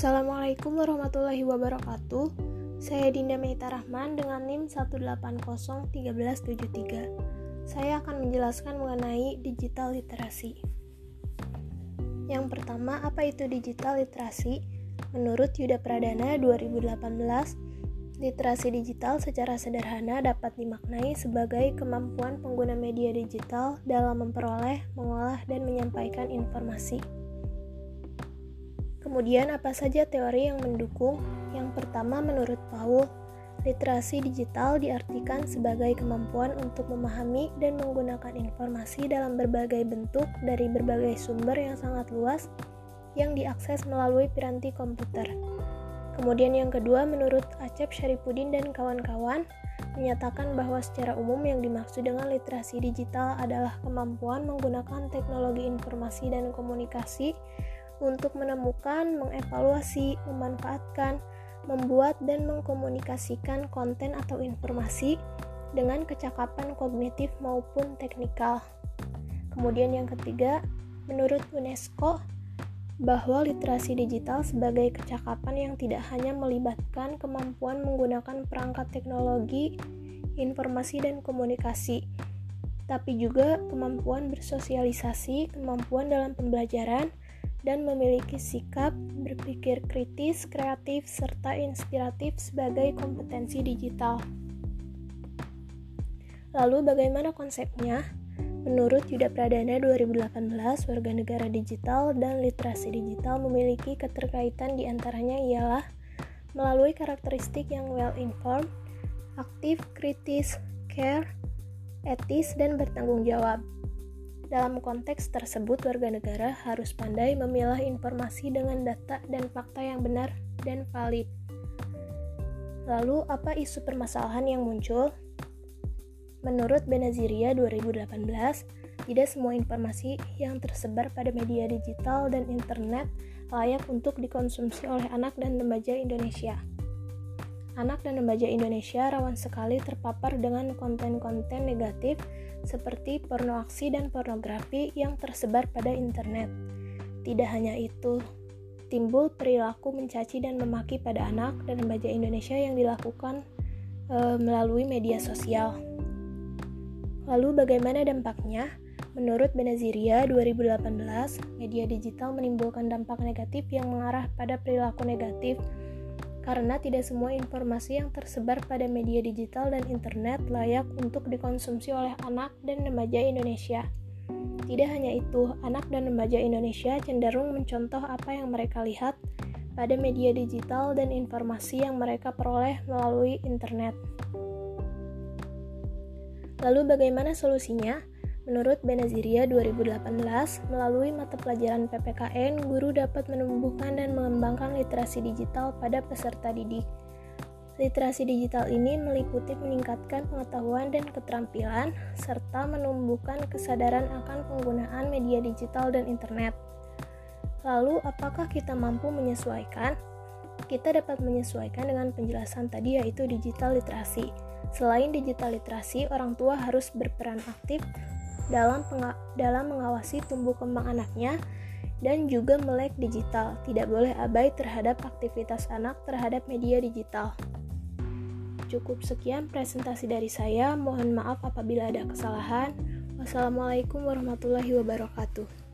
Assalamualaikum warahmatullahi wabarakatuh. Saya Dinda Meita Rahman dengan NIM 1801373. Saya akan menjelaskan mengenai digital literasi. Yang pertama, apa itu digital literasi? Menurut Yuda Pradana 2018, literasi digital secara sederhana dapat dimaknai sebagai kemampuan pengguna media digital dalam memperoleh, mengolah, dan menyampaikan informasi. Kemudian apa saja teori yang mendukung? Yang pertama menurut Paul, literasi digital diartikan sebagai kemampuan untuk memahami dan menggunakan informasi dalam berbagai bentuk dari berbagai sumber yang sangat luas yang diakses melalui piranti komputer. Kemudian yang kedua menurut Acep Syaripudin dan kawan-kawan menyatakan bahwa secara umum yang dimaksud dengan literasi digital adalah kemampuan menggunakan teknologi informasi dan komunikasi untuk menemukan, mengevaluasi, memanfaatkan, membuat, dan mengkomunikasikan konten atau informasi dengan kecakapan kognitif maupun teknikal. Kemudian, yang ketiga, menurut UNESCO, bahwa literasi digital sebagai kecakapan yang tidak hanya melibatkan kemampuan menggunakan perangkat teknologi, informasi, dan komunikasi, tapi juga kemampuan bersosialisasi, kemampuan dalam pembelajaran, dan memiliki sikap berpikir kritis, kreatif, serta inspiratif sebagai kompetensi digital. Lalu bagaimana konsepnya? Menurut Yuda Pradana 2018, warga negara digital dan literasi digital memiliki keterkaitan di antaranya ialah melalui karakteristik yang well-informed, aktif, kritis, care, etis, dan bertanggung jawab. Dalam konteks tersebut, warga negara harus pandai memilah informasi dengan data dan fakta yang benar dan valid. Lalu, apa isu permasalahan yang muncul? Menurut Benaziria 2018, tidak semua informasi yang tersebar pada media digital dan internet layak untuk dikonsumsi oleh anak dan remaja Indonesia anak dan remaja Indonesia rawan sekali terpapar dengan konten-konten negatif seperti porno aksi dan pornografi yang tersebar pada internet. Tidak hanya itu, timbul perilaku mencaci dan memaki pada anak dan remaja Indonesia yang dilakukan e, melalui media sosial. Lalu bagaimana dampaknya? Menurut Benaziria 2018, media digital menimbulkan dampak negatif yang mengarah pada perilaku negatif karena tidak semua informasi yang tersebar pada media digital dan internet layak untuk dikonsumsi oleh anak dan remaja Indonesia. Tidak hanya itu, anak dan remaja Indonesia cenderung mencontoh apa yang mereka lihat pada media digital dan informasi yang mereka peroleh melalui internet. Lalu, bagaimana solusinya? Menurut Benaziria 2018, melalui mata pelajaran PPKN, guru dapat menumbuhkan dan mengembangkan literasi digital pada peserta didik. Literasi digital ini meliputi meningkatkan pengetahuan dan keterampilan, serta menumbuhkan kesadaran akan penggunaan media digital dan internet. Lalu, apakah kita mampu menyesuaikan? Kita dapat menyesuaikan dengan penjelasan tadi, yaitu digital literasi. Selain digital literasi, orang tua harus berperan aktif dalam dalam mengawasi tumbuh kembang anaknya dan juga melek digital. Tidak boleh abai terhadap aktivitas anak terhadap media digital. Cukup sekian presentasi dari saya. Mohon maaf apabila ada kesalahan. Wassalamualaikum warahmatullahi wabarakatuh.